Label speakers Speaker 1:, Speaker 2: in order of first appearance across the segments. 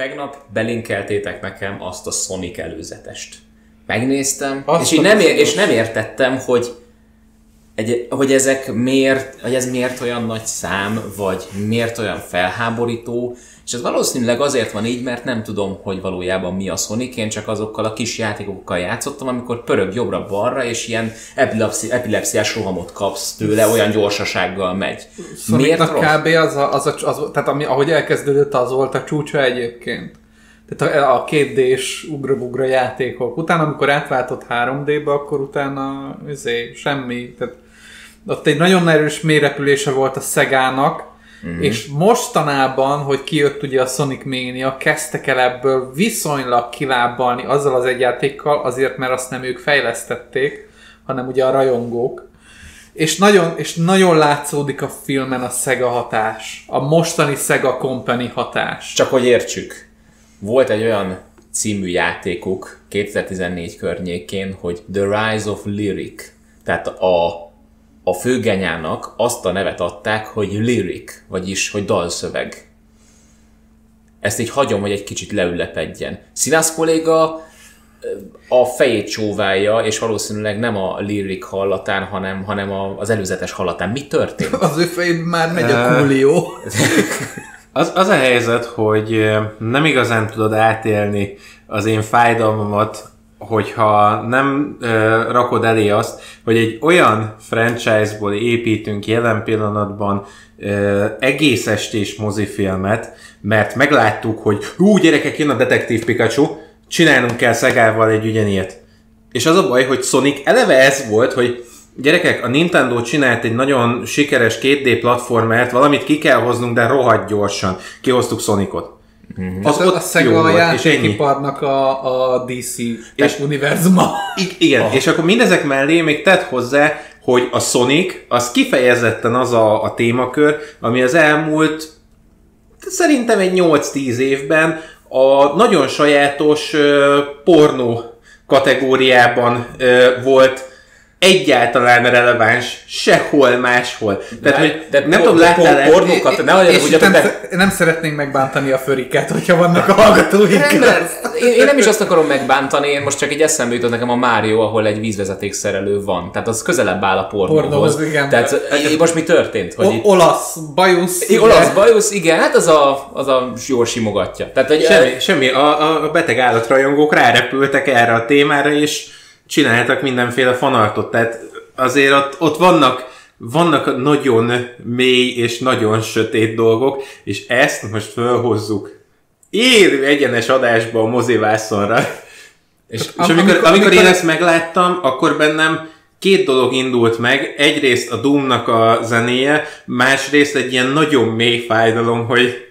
Speaker 1: Tegnap belinkeltétek nekem azt a Sonic előzetest. Megnéztem,
Speaker 2: Azt
Speaker 1: és, így nem, ér, és nem értettem, hogy, egy, hogy ezek miért, hogy ez miért olyan nagy szám, vagy miért olyan felháborító, és ez valószínűleg azért van így, mert nem tudom, hogy valójában mi a Sonic, én csak azokkal a kis játékokkal játszottam, amikor pörög jobbra-balra, és ilyen epilepszi, epilepsziás rohamot kapsz tőle, olyan gyorsasággal megy. Miért
Speaker 2: Sonicnak
Speaker 1: rossz?
Speaker 2: kb. az, a, az, a, az, tehát ami, ahogy elkezdődött, az volt a csúcsa egyébként. Tehát a, a 2D-s ugra-bugra játékok. Utána, amikor átváltott 3D-be, akkor utána izé, semmi. Tehát ott egy nagyon erős mélyrepülése volt a Szegának, Mm-hmm. És mostanában, hogy kijött ugye a Sonic Mania, kezdtek el ebből viszonylag kilábalni azzal az egy játékkal, azért mert azt nem ők fejlesztették, hanem ugye a rajongók. És nagyon, és nagyon látszódik a filmen a Sega hatás. A mostani Sega Company hatás.
Speaker 1: Csak hogy értsük, volt egy olyan című játékuk 2014 környékén, hogy The Rise of Lyric. Tehát a, a főgenyának azt a nevet adták, hogy lyric, vagyis hogy dalszöveg. Ezt így hagyom, hogy egy kicsit leülepedjen. Színász kolléga a fejét csóválja, és valószínűleg nem a lyric hallatán, hanem, hanem a- az előzetes hallatán. Mi történt?
Speaker 2: Az ő fejében már megy a Coolio.
Speaker 3: Az, az a helyzet, hogy nem igazán tudod átélni az én fájdalmamat, hogyha nem ö, rakod elé azt, hogy egy olyan franchise-ból építünk jelen pillanatban ö, egész estés mozifilmet, mert megláttuk, hogy hú, gyerekek, jön a Detektív Pikachu, csinálnunk kell Szegával egy ugyanilyet. És az a baj, hogy Sonic eleve ez volt, hogy gyerekek, a Nintendo csinált egy nagyon sikeres 2D platformert, valamit ki kell hoznunk, de rohadt gyorsan. Kihoztuk Sonicot. Az
Speaker 2: Az
Speaker 3: ott
Speaker 2: a Sega
Speaker 3: jó
Speaker 2: a játékiparnak a, a DC
Speaker 3: És-
Speaker 2: univerzuma.
Speaker 3: Igen, oh. és akkor mindezek mellé még tett hozzá, hogy a Sonic az kifejezetten az a, a témakör, ami az elmúlt szerintem egy 8-10 évben a nagyon sajátos ö, pornó kategóriában ö, volt egyáltalán releváns sehol máshol. Tehát, hogy
Speaker 1: de
Speaker 3: nem tudom, láttál
Speaker 1: por- pornókat, ne hogy
Speaker 2: nem, sze- nem szeretnénk megbántani a föriket, hogyha vannak a hallgatóink.
Speaker 1: Rendben, én, én nem is azt akarom megbántani, én most csak egy eszembe jutott nekem a Mario, ahol egy vízvezetékszerelő van. Tehát az közelebb áll a pornóhoz.
Speaker 2: Pornóhoz, igen.
Speaker 1: Tehát eh, most mi történt? Hogy
Speaker 2: O-
Speaker 1: itt,
Speaker 2: olasz, bajusz.
Speaker 1: I- olasz bajusz, igen, hát az a, az a jól simogatja. Tehát, hogy,
Speaker 3: Semmi, semmi. A, a beteg állatrajongók rárepültek erre a témára, és csináltak mindenféle fanartot. Tehát azért ott, ott vannak, vannak nagyon mély és nagyon sötét dolgok, és ezt most felhozzuk élő egyenes adásba a mozivászonra. És, és
Speaker 2: am-
Speaker 3: amikor,
Speaker 2: amikor-
Speaker 3: amikor én ezt megláttam, akkor bennem két dolog indult meg. Egyrészt a Doomnak a zenéje, másrészt egy ilyen nagyon mély fájdalom, hogy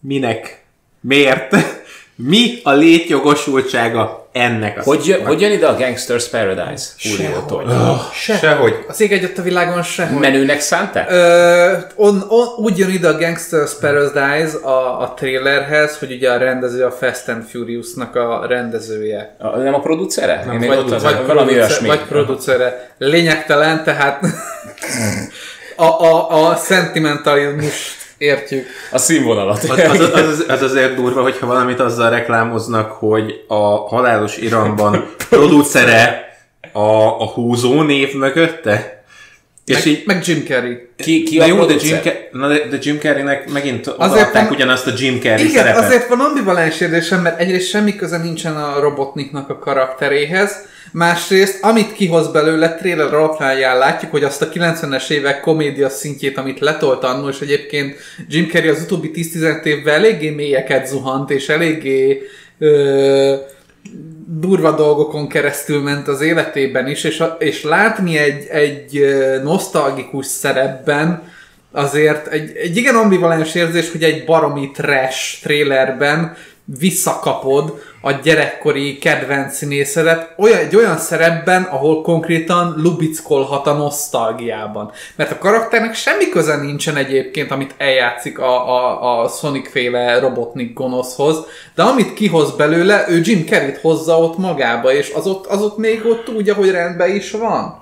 Speaker 3: minek, miért, mi a létjogosultsága ennek a
Speaker 1: hogy, hogy jön ide a Gangster's Paradise?
Speaker 2: Se,
Speaker 3: Sehogy.
Speaker 2: Az ég egyet a világon sehogy.
Speaker 1: Menőnek szánták?
Speaker 2: Ö, on, on, úgy jön ide a Gangster's Paradise a, a trailerhez, hogy ugye a rendező a Fast and Furious-nak a rendezője.
Speaker 1: A, nem a producere? Nem, Én
Speaker 2: vagy,
Speaker 1: ott
Speaker 2: vagy,
Speaker 1: valami olyasmi.
Speaker 2: vagy producere. Lényegtelen, tehát a, a, a sentimentalizmust értjük.
Speaker 1: A színvonalat.
Speaker 3: Az, az, az, az azért durva, hogyha valamit azzal reklámoznak, hogy a halálos iramban producere a, a húzó név mögötte. És
Speaker 2: Meg,
Speaker 3: így,
Speaker 2: meg Jim Carrey.
Speaker 1: Ki, ki
Speaker 3: na
Speaker 1: a
Speaker 3: jó, de? Jim, na de, de Jim Carreynek megint
Speaker 2: Azért van-
Speaker 3: ugyanazt a Jim Carrey
Speaker 2: Igen,
Speaker 3: szerepet.
Speaker 2: azért van ambivalens érzésem, mert egyrészt semmi köze nincsen a Robotniknak a karakteréhez, másrészt, amit kihoz belőle, trailer alapján látjuk, hogy azt a 90-es évek komédia szintjét, amit letolt annó, és egyébként Jim Carrey az utóbbi 10-15 évvel eléggé mélyeket zuhant, és eléggé ö, durva dolgokon keresztül ment az életében is, és, és látni egy, egy nosztalgikus szerepben, azért egy, egy igen ambivalens érzés, hogy egy baromi trash trailerben visszakapod a gyerekkori kedvenc színészedet olyan, egy olyan szerepben, ahol konkrétan lubickolhat a nosztalgiában. Mert a karakternek semmi köze nincsen egyébként, amit eljátszik a, a, a Sonic féle Robotnik gonoszhoz, de amit kihoz belőle, ő Jim Carrey-t hozza ott magába, és az ott, az ott még ott úgy, ahogy rendben is van.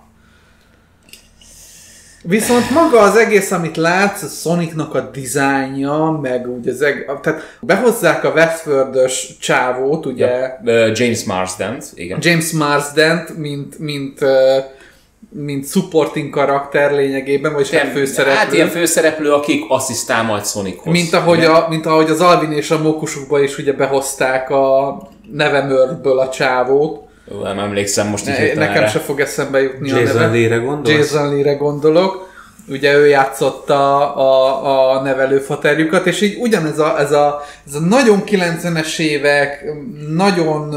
Speaker 2: Viszont maga az egész, amit látsz, a Sonicnak a dizájnja, meg úgy az eg... tehát behozzák a Westworld-ös csávót, ugye,
Speaker 1: Ö, James Marsden, igen.
Speaker 2: James Marsden, mint, mint, mint supporting karakter lényegében, vagyis hát főszereplő.
Speaker 1: Hát ilyen főszereplő, akik asszisztál majd Sonichoz.
Speaker 2: Mint ahogy,
Speaker 1: Igen.
Speaker 2: a, mint ahogy az Alvin és a Mokusukba is ugye behozták a nevemörből a csávót.
Speaker 1: Nem emlékszem most így
Speaker 2: Ne,
Speaker 1: hirtelen
Speaker 2: nekem
Speaker 1: erre.
Speaker 2: se fog eszembe jutni a
Speaker 3: Jason
Speaker 2: neve.
Speaker 3: Lee-re gondolsz?
Speaker 2: Jason Lee-re gondolok. Ugye ő játszotta a, a nevelőfaterjukat, és így ugyanez a, ez a, ez a nagyon 90-es évek, nagyon,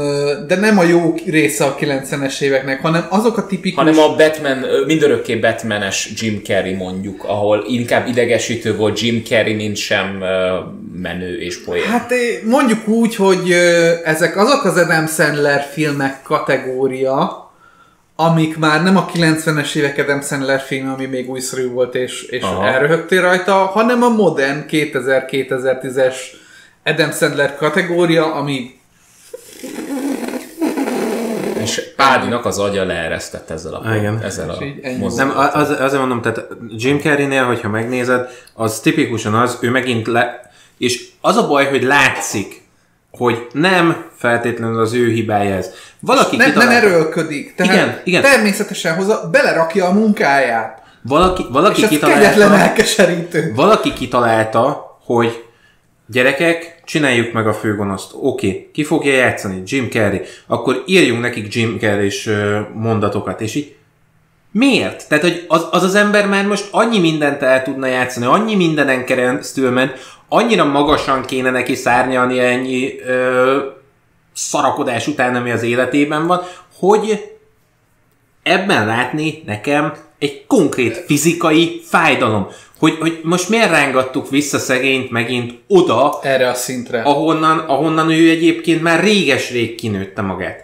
Speaker 2: de nem a jó része a 90-es éveknek, hanem azok a tipikus...
Speaker 1: hanem a Batman, mindörökké Batmanes Jim Carrey mondjuk, ahol inkább idegesítő volt Jim Carrey, mint sem menő és poén.
Speaker 2: Hát eh, mondjuk úgy, hogy ö, ezek azok az Adam Sandler filmek kategória, amik már nem a 90-es évek Adam Sandler film, ami még újszerű volt és, és
Speaker 1: Aha.
Speaker 2: elröhögtél rajta, hanem a modern 2000-2010-es Adam Sandler kategória, ami
Speaker 1: És Pádinak az agya leeresztett ezzel a,
Speaker 3: Igen.
Speaker 1: ezzel a.
Speaker 3: Nem, az, azért mondom, tehát Jim Carrey-nél, hogyha megnézed, az tipikusan az, ő megint le... És az a baj, hogy látszik, hogy nem feltétlenül az ő hibája ez. Valaki
Speaker 2: nem, nem
Speaker 3: kitalálta-
Speaker 2: erőlködik. Tehát
Speaker 3: Igen, igen.
Speaker 2: természetesen hozza, belerakja a munkáját.
Speaker 3: Valaki, valaki
Speaker 2: És
Speaker 3: kitalálta... Valaki kitalálta, hogy gyerekek, csináljuk meg a főgonoszt. Oké, okay. ki fogja játszani? Jim Carrey. Akkor írjunk nekik Jim carrey mondatokat, és így Miért? Tehát, hogy az, az az ember már most annyi mindent el tudna játszani, annyi mindenen keresztül ment, annyira magasan kéne neki szárnyalni ennyi ö, szarakodás után, ami az életében van, hogy ebben látni nekem egy konkrét fizikai fájdalom. Hogy, hogy most miért rángattuk vissza szegényt megint oda,
Speaker 2: Erre a szintre.
Speaker 3: ahonnan, ahonnan ő egyébként már réges-rég kinőtte magát.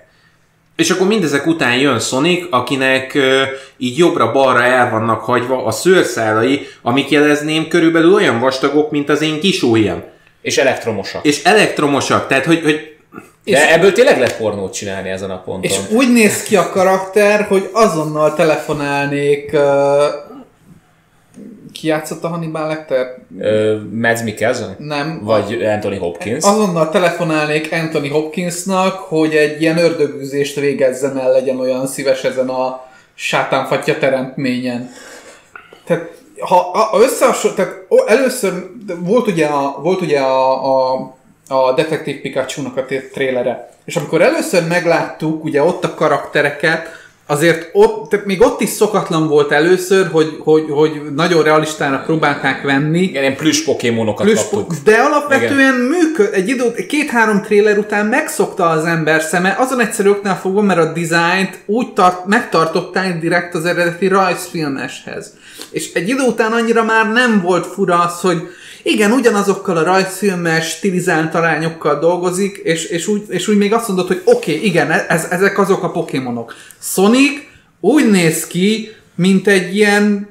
Speaker 3: És akkor mindezek után jön Sonic, akinek ö, így jobbra-balra el vannak hagyva a szőrszálai, amik jelezném körülbelül olyan vastagok, mint az én kis ujjam.
Speaker 1: És elektromosak.
Speaker 3: És elektromosak, tehát hogy, hogy
Speaker 1: De ebből tényleg lehet pornót csinálni ezen a ponton.
Speaker 2: És úgy néz ki a karakter, hogy azonnal telefonálnék... Uh, ki játszott a Hannibal Lecter?
Speaker 1: Ö, Mads Mikkelsen?
Speaker 2: Nem.
Speaker 1: Vagy Anthony Hopkins?
Speaker 2: Azonnal telefonálnék Anthony Hopkinsnak, hogy egy ilyen ördögűzést végezzen el, legyen olyan szíves ezen a sátánfatja teremtményen. Tehát ha a, a összehasonl... Tehát ó, először volt ugye a, volt ugye a, a, a Detective Pikachu-nak a trélere. És amikor először megláttuk ugye ott a karaktereket, azért ott, tehát még ott is szokatlan volt először, hogy, hogy, hogy nagyon realistának próbálták venni,
Speaker 1: Igen, ilyen plüss pokémonokat
Speaker 2: Plusz,
Speaker 1: kaptuk.
Speaker 2: de alapvetően működ, egy idő, két-három tréler után megszokta az ember szeme, azon egyszerű oknál fogva, mert a dizájnt úgy tart, megtartották direkt az eredeti rajzfilmeshez. És egy idő után annyira már nem volt fura az, hogy igen, ugyanazokkal a rajzfilmes, stilizált arányokkal dolgozik, és, és, úgy, és úgy még azt mondod, hogy oké, okay, igen, ez, ezek azok a pokémonok. Sonic úgy néz ki, mint egy ilyen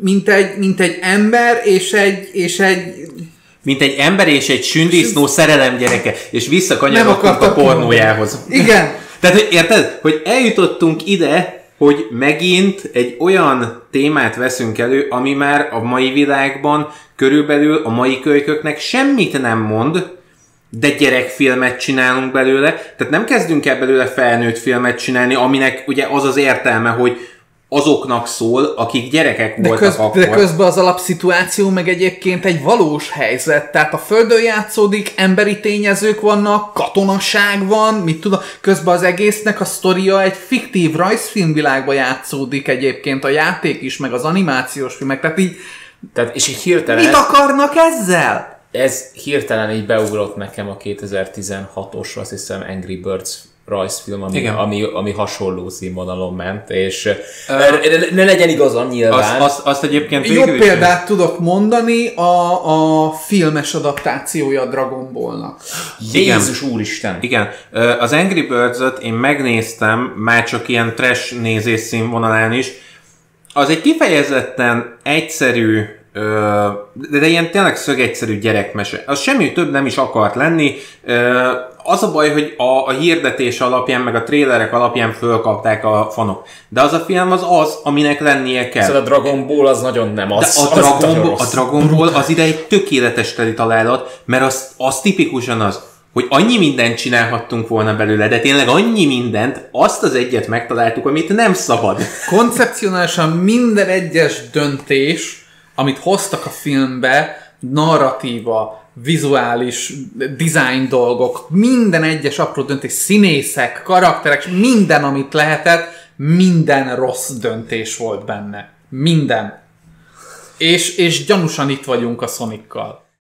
Speaker 2: mint egy, mint egy ember és egy, és egy
Speaker 3: mint egy ember és egy sündisznó szerelem gyereke, és visszakanyarodtunk a pornójához.
Speaker 2: Igen,
Speaker 3: Tehát, hogy érted, hogy eljutottunk ide, hogy megint egy olyan témát veszünk elő, ami már a mai világban körülbelül a mai kölyköknek semmit nem mond, de gyerekfilmet csinálunk belőle, tehát nem kezdünk el belőle felnőtt filmet csinálni, aminek ugye az az értelme, hogy azoknak szól, akik gyerekek
Speaker 2: de,
Speaker 3: voltak
Speaker 2: köz,
Speaker 3: akkor.
Speaker 2: de közben az alapszituáció meg egyébként egy valós helyzet. Tehát a Földön játszódik, emberi tényezők vannak, katonaság van, mit tudom, közben az egésznek a sztoria egy fiktív rajzfilmvilágba játszódik egyébként a játék is, meg az animációs filmek. Tehát így
Speaker 1: Tehát, és így hirtelen,
Speaker 2: mit akarnak ezzel?
Speaker 1: ez hirtelen így beugrott nekem a 2016-os, azt hiszem Angry Birds rajzfilm, ami,
Speaker 3: Igen.
Speaker 1: ami, ami hasonló színvonalon ment, és uh, ne legyen igazam nyilván.
Speaker 3: Azt, azt, azt egyébként
Speaker 2: Jobb
Speaker 3: is-
Speaker 2: példát tudok mondani a, a filmes adaptációja a Dragon Ballnak.
Speaker 1: Jézus úristen!
Speaker 3: Igen, az Angry Birds-ot én megnéztem, már csak ilyen trash nézés színvonalán is. Az egy kifejezetten egyszerű, ö, de ilyen tényleg szögegyszerű gyerekmese. Az semmi több nem is akart lenni. Az a baj, hogy a, a hirdetés alapján, meg a trélerek alapján fölkapták a fanok. De az a film az az, aminek lennie kell.
Speaker 1: Szóval a Dragon Ball az nagyon nem az.
Speaker 3: De a
Speaker 1: az
Speaker 3: Dragon, Ball, a. Dragon Ball az ide egy tökéletes teli találat, mert az, az tipikusan az, hogy annyi mindent csinálhattunk volna belőle, de tényleg annyi mindent, azt az egyet megtaláltuk, amit nem szabad.
Speaker 2: Koncepcionálisan minden egyes döntés, amit hoztak a filmbe, narratíva, vizuális, design dolgok, minden egyes apró döntés, színészek, karakterek, minden, amit lehetett, minden rossz döntés volt benne. Minden. És, és gyanúsan itt vagyunk a Sonic-kal.